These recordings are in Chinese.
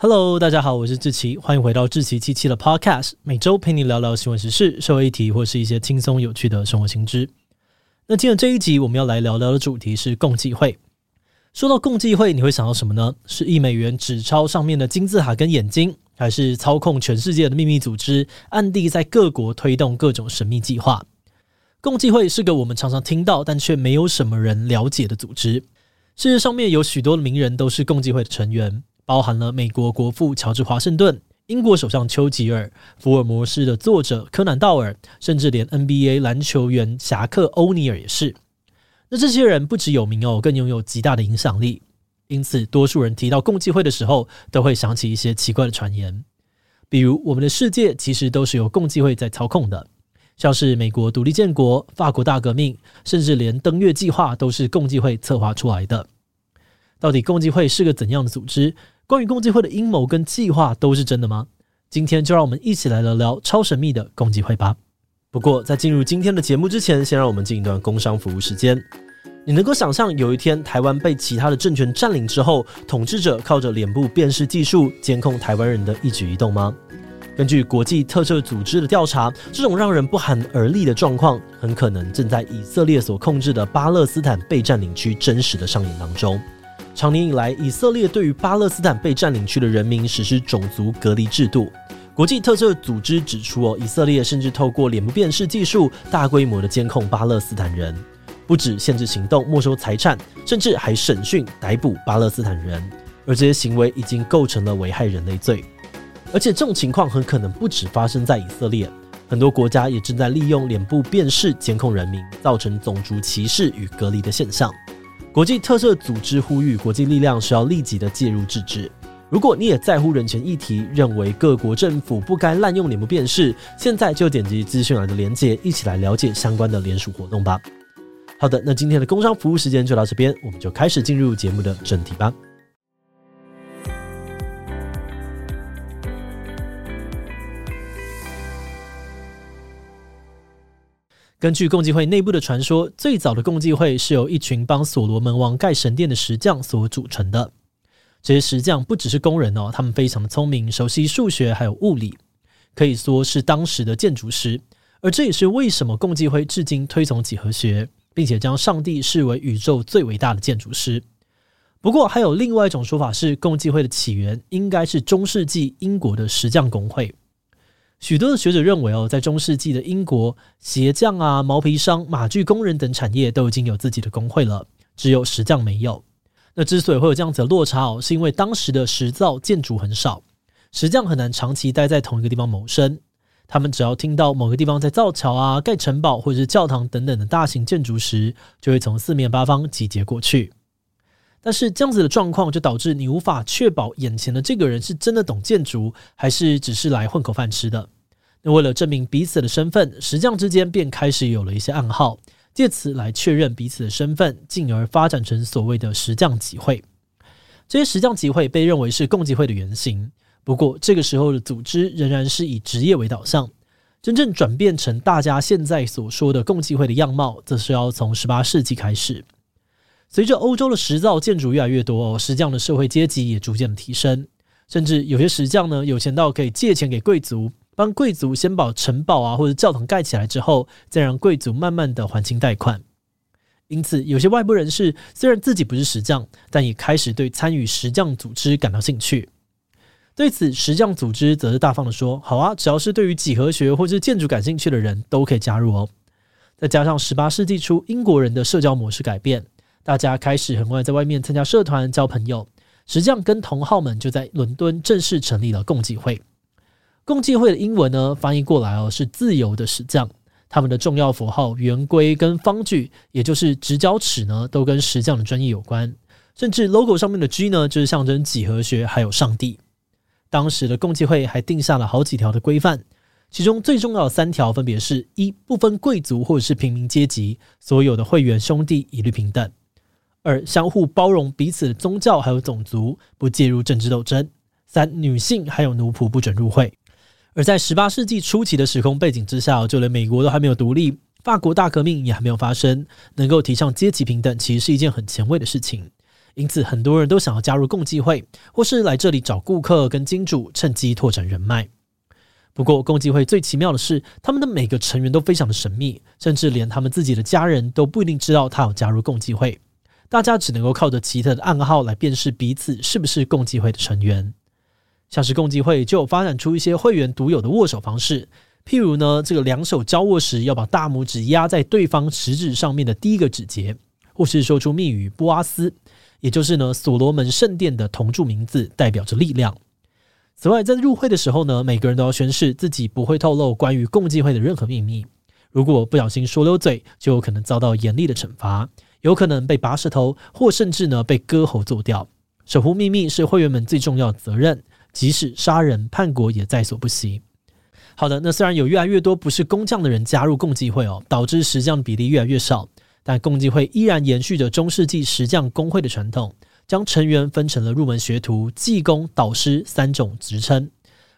Hello，大家好，我是志奇，欢迎回到志奇七七的 Podcast，每周陪你聊聊新闻时事、社会议题或是一些轻松有趣的生活新知。那今天这一集我们要来聊聊的主题是共济会。说到共济会，你会想到什么呢？是一美元纸钞上面的金字塔跟眼睛？还是操控全世界的秘密组织，暗地在各国推动各种神秘计划。共济会是个我们常常听到，但却没有什么人了解的组织。事实上面有许多名人都是共济会的成员，包含了美国国父乔治华盛顿、英国首相丘吉尔、福尔摩斯的作者柯南道尔，甚至连 NBA 篮球员侠客欧尼尔也是。那这些人不只有名哦，更拥有极大的影响力。因此，多数人提到共济会的时候，都会想起一些奇怪的传言，比如我们的世界其实都是由共济会在操控的，像是美国独立建国、法国大革命，甚至连登月计划都是共济会策划出来的。到底共济会是个怎样的组织？关于共济会的阴谋跟计划都是真的吗？今天就让我们一起来聊聊超神秘的共济会吧。不过，在进入今天的节目之前，先让我们进一段工商服务时间。你能够想象有一天台湾被其他的政权占领之后，统治者靠着脸部辨识技术监控台湾人的一举一动吗？根据国际特赦组织的调查，这种让人不寒而栗的状况，很可能正在以色列所控制的巴勒斯坦被占领区真实的上演当中。长年以来，以色列对于巴勒斯坦被占领区的人民实施种族隔离制度。国际特赦组织指出，哦，以色列甚至透过脸部辨识技术，大规模的监控巴勒斯坦人。不止限制行动、没收财产，甚至还审讯、逮捕巴勒斯坦人，而这些行为已经构成了危害人类罪。而且这种情况很可能不止发生在以色列，很多国家也正在利用脸部辨识监控人民，造成种族歧视与隔离的现象。国际特赦组织呼吁国际力量需要立即的介入制止。如果你也在乎人权议题，认为各国政府不该滥用脸部辨识，现在就点击资讯栏的链接，一起来了解相关的联署活动吧。好的，那今天的工商服务时间就到这边，我们就开始进入节目的正题吧。根据共济会内部的传说，最早的共济会是由一群帮所罗门王盖神殿的石匠所组成的。这些石匠不只是工人哦，他们非常的聪明，熟悉数学还有物理，可以说是当时的建筑师。而这也是为什么共济会至今推崇几何学。并且将上帝视为宇宙最伟大的建筑师。不过，还有另外一种说法是，共济会的起源应该是中世纪英国的石匠工会。许多的学者认为，哦，在中世纪的英国，鞋匠啊、毛皮商、马具工人等产业都已经有自己的工会了，只有石匠没有。那之所以会有这样子的落差哦，是因为当时的石造建筑很少，石匠很难长期待在同一个地方谋生。他们只要听到某个地方在造桥啊、盖城堡或者是教堂等等的大型建筑时，就会从四面八方集结过去。但是这样子的状况就导致你无法确保眼前的这个人是真的懂建筑，还是只是来混口饭吃的。那为了证明彼此的身份，石匠之间便开始有了一些暗号，借此来确认彼此的身份，进而发展成所谓的石匠集会。这些石匠集会被认为是共济会的原型。不过，这个时候的组织仍然是以职业为导向，真正转变成大家现在所说的共济会的样貌，则是要从十八世纪开始。随着欧洲的石造建筑越来越多，哦石匠的社会阶级也逐渐的提升，甚至有些石匠呢，有钱到可以借钱给贵族，帮贵族先把城堡啊或者教堂盖起来之后，再让贵族慢慢的还清贷款。因此，有些外部人士虽然自己不是石匠，但也开始对参与石匠组织感到兴趣。对此，石匠组织则是大方的说：“好啊，只要是对于几何学或是建筑感兴趣的人都可以加入哦。”再加上十八世纪初英国人的社交模式改变，大家开始很爱在外面参加社团交朋友。石匠跟同好们就在伦敦正式成立了共济会。共济会的英文呢，翻译过来哦是“自由的石匠”。他们的重要符号圆规跟方矩，也就是直角尺呢，都跟石匠的专业有关。甚至 logo 上面的 G 呢，就是象征几何学还有上帝。当时的共济会还定下了好几条的规范，其中最重要的三条分别是：一、不分贵族或者是平民阶级，所有的会员兄弟一律平等；二、相互包容彼此的宗教还有种族，不介入政治斗争；三、女性还有奴仆不准入会。而在十八世纪初期的时空背景之下，就连美国都还没有独立，法国大革命也还没有发生，能够提倡阶级平等，其实是一件很前卫的事情。因此，很多人都想要加入共济会，或是来这里找顾客跟金主，趁机拓展人脉。不过，共济会最奇妙的是，他们的每个成员都非常的神秘，甚至连他们自己的家人都不一定知道他有加入共济会。大家只能够靠着奇特的暗号来辨识彼此是不是共济会的成员。像是共济会就发展出一些会员独有的握手方式，譬如呢，这个两手交握时要把大拇指压在对方食指上面的第一个指节，或是说出密语波阿斯，也就是呢所罗门圣殿的同住名字，代表着力量。此外，在入会的时候呢，每个人都要宣誓自己不会透露关于共济会的任何秘密，如果不小心说溜嘴，就有可能遭到严厉的惩罚，有可能被拔舌头，或甚至呢被割喉做掉。守护秘密是会员们最重要的责任。即使杀人叛国也在所不惜。好的，那虽然有越来越多不是工匠的人加入共济会哦，导致石匠比例越来越少，但共济会依然延续着中世纪石匠工会的传统，将成员分成了入门学徒、技工、导师三种职称。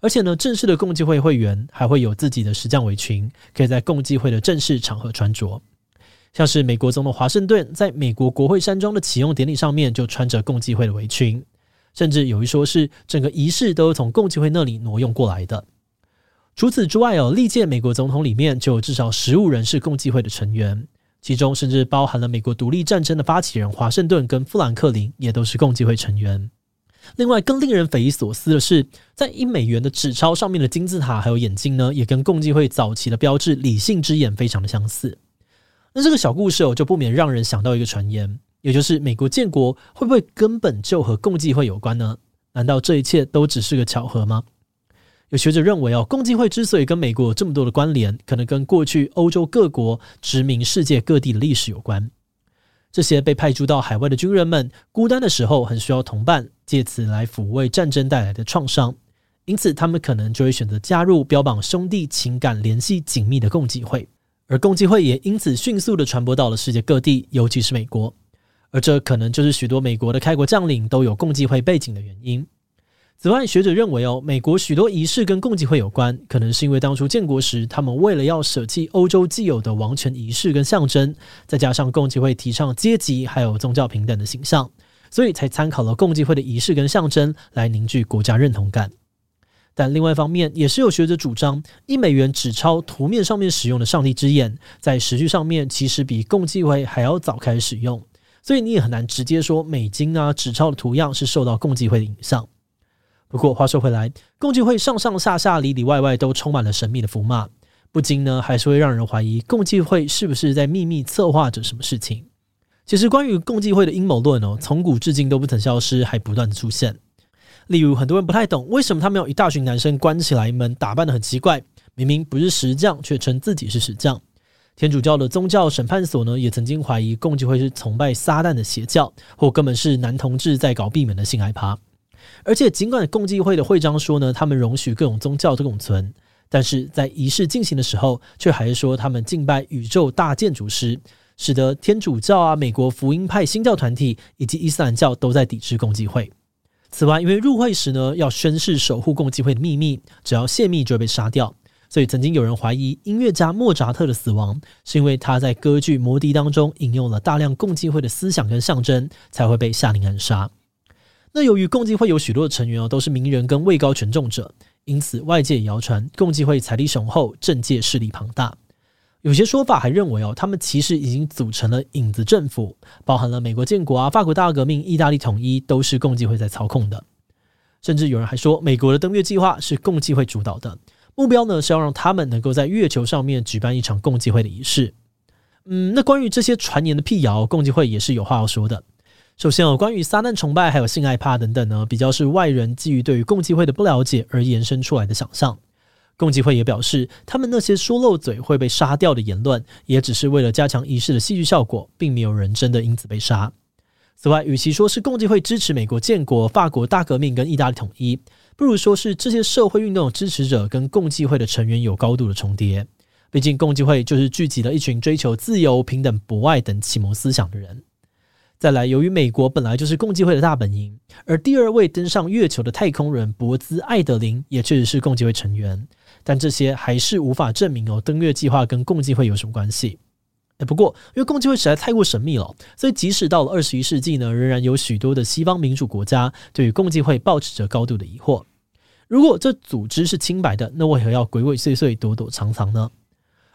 而且呢，正式的共济会会员还会有自己的石匠围裙，可以在共济会的正式场合穿着。像是美国总统华盛顿在美国国会山庄的启用典礼上面就穿着共济会的围裙。甚至有一说是整个仪式都从共济会那里挪用过来的。除此之外哦，历届美国总统里面就有至少十五人是共济会的成员，其中甚至包含了美国独立战争的发起人华盛顿跟富兰克林也都是共济会成员。另外，更令人匪夷所思的是，在一美元的纸钞上面的金字塔还有眼睛呢，也跟共济会早期的标志“理性之眼”非常的相似。那这个小故事哦，就不免让人想到一个传言。也就是美国建国会不会根本就和共济会有关呢？难道这一切都只是个巧合吗？有学者认为哦，共济会之所以跟美国有这么多的关联，可能跟过去欧洲各国殖民世界各地的历史有关。这些被派驻到海外的军人们，孤单的时候很需要同伴，借此来抚慰战争带来的创伤，因此他们可能就会选择加入标榜兄弟情感联系紧密的共济会，而共济会也因此迅速地传播到了世界各地，尤其是美国。而这可能就是许多美国的开国将领都有共济会背景的原因。此外，学者认为哦，美国许多仪式跟共济会有关，可能是因为当初建国时，他们为了要舍弃欧洲既有的王权仪式跟象征，再加上共济会提倡阶级还有宗教平等的形象，所以才参考了共济会的仪式跟象征来凝聚国家认同感。但另外一方面，也是有学者主张，一美元纸钞图面上面使用的上帝之眼，在时序上面其实比共济会还要早开始使用。所以你也很难直接说美金啊纸钞的图样是受到共济会的影响。不过话说回来，共济会上上下下里里外外都充满了神秘的符码，不禁呢还是会让人怀疑共济会是不是在秘密策划着什么事情。其实关于共济会的阴谋论哦，从古至今都不曾消失，还不断的出现。例如很多人不太懂为什么他们要一大群男生关起来门，打扮得很奇怪，明明不是石匠，却称自己是石匠。天主教的宗教审判所呢，也曾经怀疑共济会是崇拜撒旦的邪教，或根本是男同志在搞闭门的性爱趴。而且，尽管共济会的会章说呢，他们容许各种宗教的共存，但是在仪式进行的时候，却还是说他们敬拜宇宙大建筑师，使得天主教啊、美国福音派新教团体以及伊斯兰教都在抵制共济会。此外，因为入会时呢，要宣誓守护共济会的秘密，只要泄密就会被杀掉。所以，曾经有人怀疑音乐家莫扎特的死亡是因为他在歌剧《魔笛》当中引用了大量共济会的思想跟象征，才会被下令暗杀。那由于共济会有许多的成员哦，都是名人跟位高权重者，因此外界也谣传共济会财力雄厚，政界势力庞大。有些说法还认为哦，他们其实已经组成了影子政府，包含了美国建国啊、法国大革命、意大利统一，都是共济会在操控的。甚至有人还说，美国的登月计划是共济会主导的。目标呢是要让他们能够在月球上面举办一场共济会的仪式。嗯，那关于这些传言的辟谣，共济会也是有话要说的。首先哦，关于撒旦崇拜还有性爱趴等等呢，比较是外人基于对于共济会的不了解而延伸出来的想象。共济会也表示，他们那些说漏嘴会被杀掉的言论，也只是为了加强仪式的戏剧效果，并没有人真的因此被杀。此外，与其说是共济会支持美国建国、法国大革命跟意大利统一，不如说是这些社会运动的支持者跟共济会的成员有高度的重叠。毕竟共济会就是聚集了一群追求自由、平等、博爱等启蒙思想的人。再来，由于美国本来就是共济会的大本营，而第二位登上月球的太空人博兹·艾德林也确实是共济会成员，但这些还是无法证明哦，登月计划跟共济会有什么关系。哎，不过因为共济会实在太过神秘了，所以即使到了二十一世纪呢，仍然有许多的西方民主国家对于共济会抱持着高度的疑惑。如果这组织是清白的，那为何要鬼鬼祟祟、躲躲藏藏呢？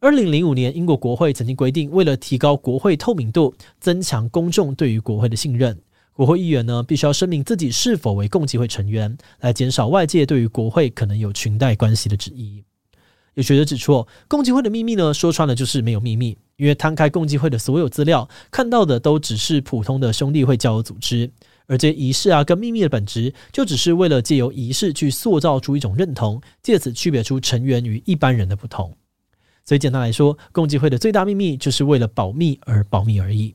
二零零五年，英国国会曾经规定，为了提高国会透明度，增强公众对于国会的信任，国会议员呢必须要声明自己是否为共济会成员，来减少外界对于国会可能有裙带关系的质疑。有学者指出，共济会的秘密呢，说穿了就是没有秘密，因为摊开共济会的所有资料，看到的都只是普通的兄弟会交友组织，而这些仪式啊跟秘密的本质，就只是为了借由仪式去塑造出一种认同，借此区别出成员与一般人的不同。所以简单来说，共济会的最大秘密就是为了保密而保密而已。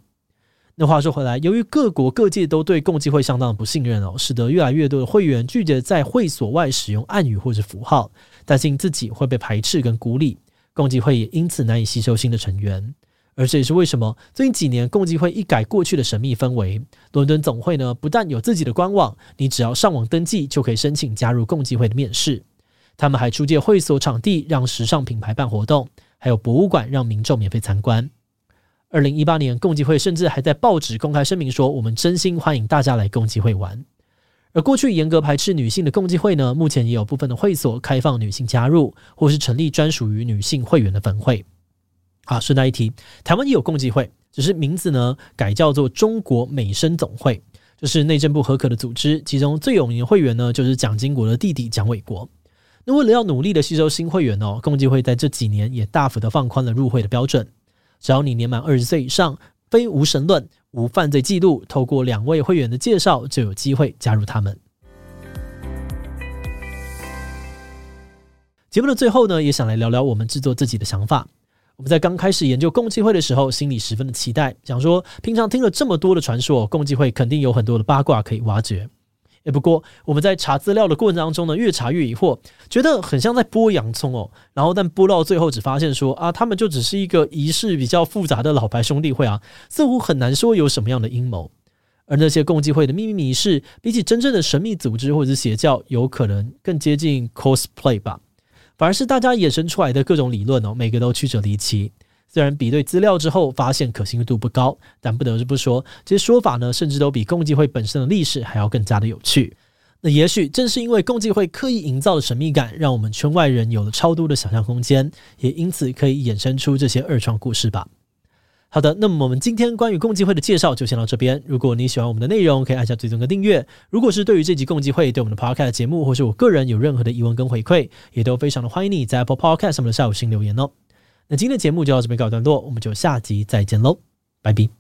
那话说回来，由于各国各界都对共济会相当的不信任哦，使得越来越多的会员拒绝在会所外使用暗语或者符号，担心自己会被排斥跟孤立。共济会也因此难以吸收新的成员。而这也是为什么最近几年共济会一改过去的神秘氛围，伦敦总会呢不但有自己的官网，你只要上网登记就可以申请加入共济会的面试。他们还租借会所场地，让时尚品牌办活动，还有博物馆让民众免费参观。二零一八年，共济会甚至还在报纸公开声明说：“我们真心欢迎大家来共济会玩。”而过去严格排斥女性的共济会呢，目前也有部分的会所开放女性加入，或是成立专属于女性会员的分会。啊，顺带一提，台湾也有共济会，只是名字呢改叫做中国美生总会，就是内政部核可的组织，其中最有名的会员呢就是蒋经国的弟弟蒋纬国。那为了要努力的吸收新会员哦，共济会在这几年也大幅的放宽了入会的标准。只要你年满二十岁以上，非无神论、无犯罪记录，透过两位会员的介绍，就有机会加入他们。节目的最后呢，也想来聊聊我们制作自己的想法。我们在刚开始研究共济会的时候，心里十分的期待，想说平常听了这么多的传说，共济会肯定有很多的八卦可以挖掘。也不过，我们在查资料的过程当中呢，越查越疑惑，觉得很像在剥洋葱哦。然后，但剥到最后，只发现说啊，他们就只是一个仪式比较复杂的老牌兄弟会啊，似乎很难说有什么样的阴谋。而那些共济会的秘密仪式，比起真正的神秘组织或者是邪教，有可能更接近 cosplay 吧。反而是大家衍生出来的各种理论哦，每个都曲折离奇。虽然比对资料之后发现可信度不高，但不得不说，这些说法呢，甚至都比共济会本身的历史还要更加的有趣。那也许正是因为共济会刻意营造的神秘感，让我们圈外人有了超多的想象空间，也因此可以衍生出这些二创故事吧。好的，那么我们今天关于共济会的介绍就先到这边。如果你喜欢我们的内容，可以按下追踪跟订阅。如果是对于这集共济会对我们的 Podcast 节目，或是我个人有任何的疑问跟回馈，也都非常的欢迎你在 Apple Podcast 上面的下午新留言哦。那今天的节目就到这边告一段落，我们就下集再见喽，拜拜。